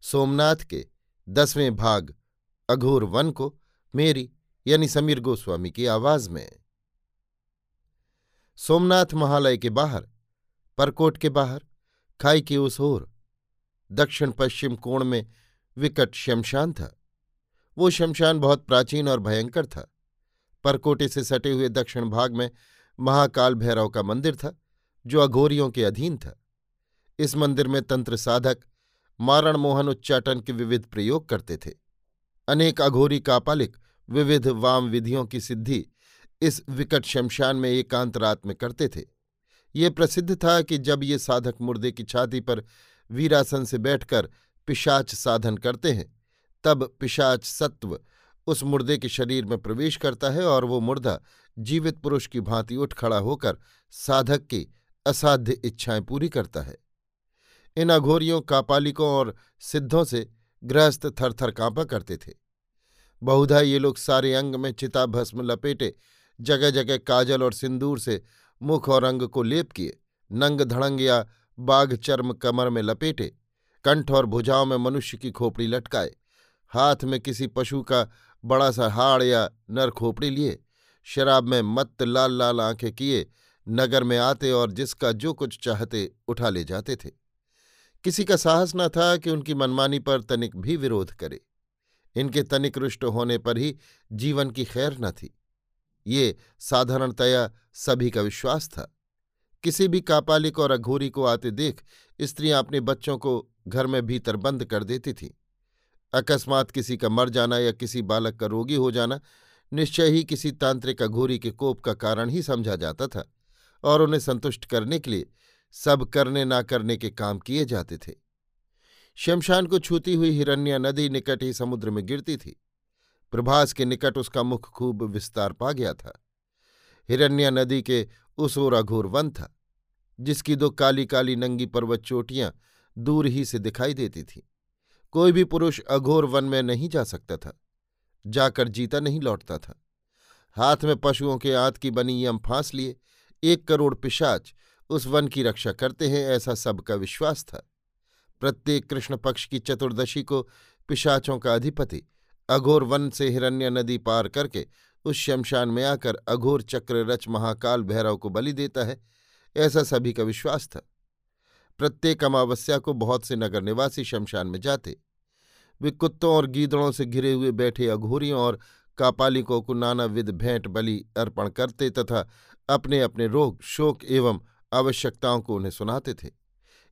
सोमनाथ के दसवें भाग, अघोर वन को मेरी, यानी समीर गोस्वामी की आवाज़ में। सोमनाथ महालय के बाहर, परकोट के बाहर, खाई की उस ओर, दक्षिण पश्चिम कोण में विकट शमशान था। वो शमशान बहुत प्राचीन और भयंकर था। परकोटे से सटे हुए दक्षिण भाग में महाकाल भैरव का मंदिर था, जो अघोरियों के अधीन था। इस मंदिर में तंत्र साधक मारण मोहन उच्चाटन के विविध प्रयोग करते थे। अनेक अघोरी कापालिक विविध वाम विधियों की सिद्धि इस विकट शमशान में एकांत रात में करते थे। ये प्रसिद्ध था कि जब ये साधक मुर्दे की छाती पर वीरासन से बैठकर पिशाच साधन करते हैं, तब पिशाच सत्व उस मुर्दे के शरीर में प्रवेश करता है और वो मुर्दा जीवित पुरुष की भांति उठ खड़ा होकर साधक की असाध्य इच्छाएँ पूरी करता है। इन अघोरियों, कापालिकों और सिद्धों से गृहस्थ थरथर कांपा करते थे। बहुधा ये लोग सारे अंग में चिता भस्म लपेटे जगह जगह काजल और सिंदूर से मुख और अंग को लेप किए, नंग धड़ंग या बाघ चर्म कमर में लपेटे, कंठ और भुजाओं में मनुष्य की खोपड़ी लटकाए, हाथ में किसी पशु का बड़ा सा हाड़ या नर खोपड़ी लिए, शराब में मत्त लाल लाल आँखें किए, नगर में आते और जिसका जो कुछ चाहते उठा ले जाते थे। किसी का साहस न था कि उनकी मनमानी पर तनिक भी विरोध करे। इनके तनिक रुष्ट होने पर ही जीवन की खैर न थी। ये साधारणतया सभी का विश्वास था। किसी भी कापालिक और अघोरी को आते देख स्त्रियाँ अपने बच्चों को घर में भीतर बंद कर देती थीं। अकस्मात किसी का मर जाना या किसी बालक का रोगी हो जाना निश्चय ही किसी तांत्रिक अघोरी के कोप का कारण ही समझा जाता था और उन्हें संतुष्ट करने के लिए सब करने ना करने के काम किए जाते थे। शमशान को छूती हुई हिरण्या नदी निकट ही समुद्र में गिरती थी। प्रभास के निकट उसका मुख खूब विस्तार पा गया था। हिरण्या नदी के उस ओर अघोर वन था, जिसकी दो काली काली नंगी पर्वत चोटियाँ दूर ही से दिखाई देती थीं। कोई भी पुरुष अघोर वन में नहीं जा सकता था, जाकर जीता नहीं लौटता था। हाथ में पशुओं के आंत की बनी यम फांस लिए, एक करोड़ पिशाच उस वन की रक्षा करते हैं, ऐसा सबका विश्वास था। प्रत्येक कृष्ण पक्ष की चतुर्दशी को पिशाचों का अधिपति, अघोर वन से हिरण्य नदी पार करके उस शमशान में आकर अघोर चक्र रच महाकाल भैरव को बलि देता है, ऐसा सभी का विश्वास था। प्रत्येक अमावस्या को बहुत से नगर निवासी शमशान में जाते। वे कुत्तों और गीदड़ों से घिरे हुए बैठे अघोरियों और कापालिकों को नानाविध भेंट बलि अर्पण करते तथा अपने अपने रोग, शोक एवं आवश्यकताओं को उन्हें सुनाते थे।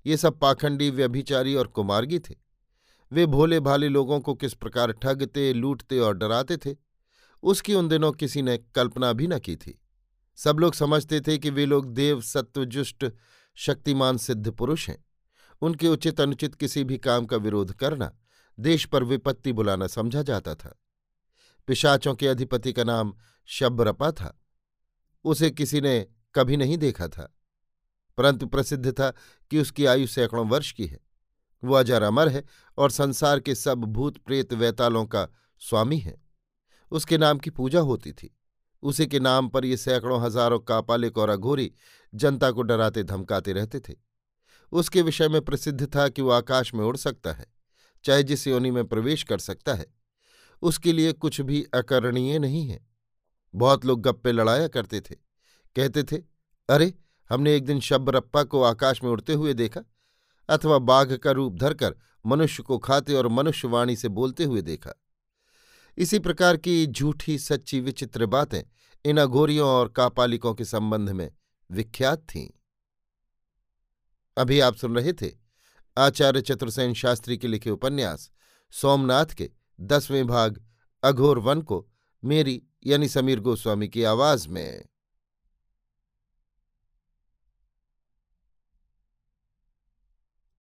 ये सब पाखंडी, व्यभिचारी और कुमार्गी थे। वे भोले भाले लोगों को किस प्रकार ठगते, लूटते और डराते थे, उसकी उन दिनों किसी ने कल्पना भी न की थी। सब लोग समझते थे कि वे लोग देव सत्वजुष्ट शक्तिमान, सिद्ध पुरुष हैं। उनके उचित अनुचित किसी भी काम का विरोध करना, देश पर विपत्ति बुलाना समझा जाता था। पिशाचों के अधिपति का नाम शब्बरपा था। उसे किसी ने कभी नहीं देखा था। परंतु प्रसिद्ध था कि उसकी आयु सैकड़ों वर्ष की है। वो अजर अमर है और संसार के सब भूत प्रेत वैतालों का स्वामी है। उसके नाम की पूजा होती थी। उसी के नाम पर ये सैकड़ों हज़ारों कापालिक और अघोरी जनता को डराते धमकाते रहते थे। उसके विषय में प्रसिद्ध था कि वो आकाश में उड़ सकता है, चाहे जिस योनि में प्रवेश कर सकता है। उसके लिए कुछ भी अकरणीय नहीं है। बहुत लोग गप्पे लड़ाया करते थे। कहते थे, अरे हमने एक दिन शब्बरप्पा को आकाश में उड़ते हुए देखा, अथवा बाघ का रूप धरकर मनुष्य को खाते और मनुष्यवाणी से बोलते हुए देखा। इसी प्रकार की झूठी, सच्ची, विचित्र बातें इन अघोरियों और कापालिकों के संबंध में विख्यात थीं। अभी आप सुन रहे थे आचार्य चतुर्सेन शास्त्री के लिखे उपन्यास, सोमनाथ के दसवें भाग, अघोर वन को मेरी यानी समीर गोस्वामी की आवाज़ में।